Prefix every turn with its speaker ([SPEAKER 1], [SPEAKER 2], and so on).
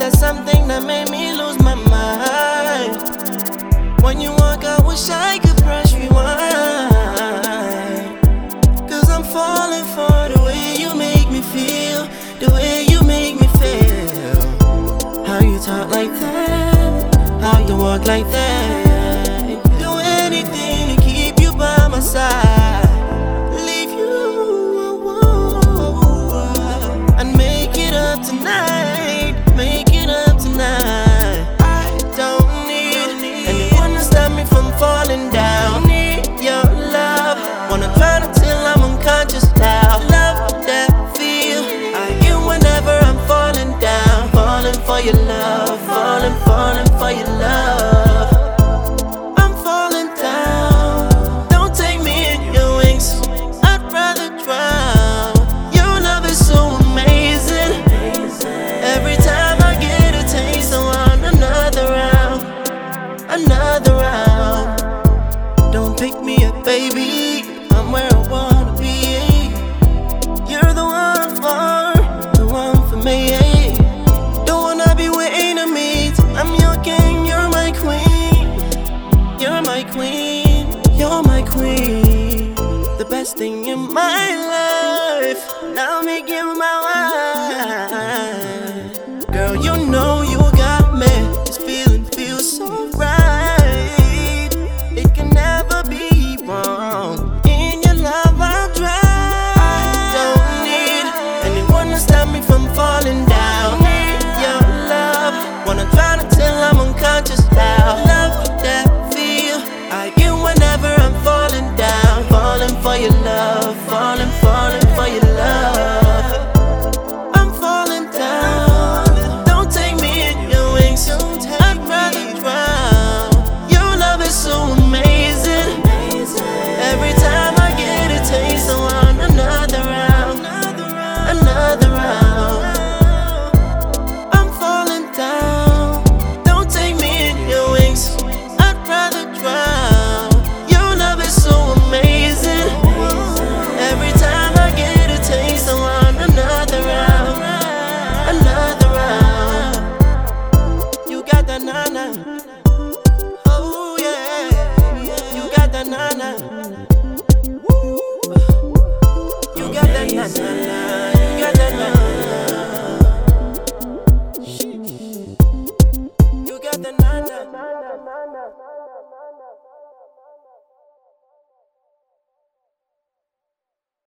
[SPEAKER 1] That's something that made me lose my mind. When you walk, I wish I could press rewind. Cause I'm falling for the way you make me feel, the way you make me feel. How you talk like that, how you walk like that. Do anything to keep you by my side. Best thing in my life. Now make you my wife. Girl, you know you got me. This feeling feels so right. It can never be wrong. In your love, I'll drown. I don't need anyone to stop me from love. Falling, that nana. You got that nana. You got that nana. You got that nana.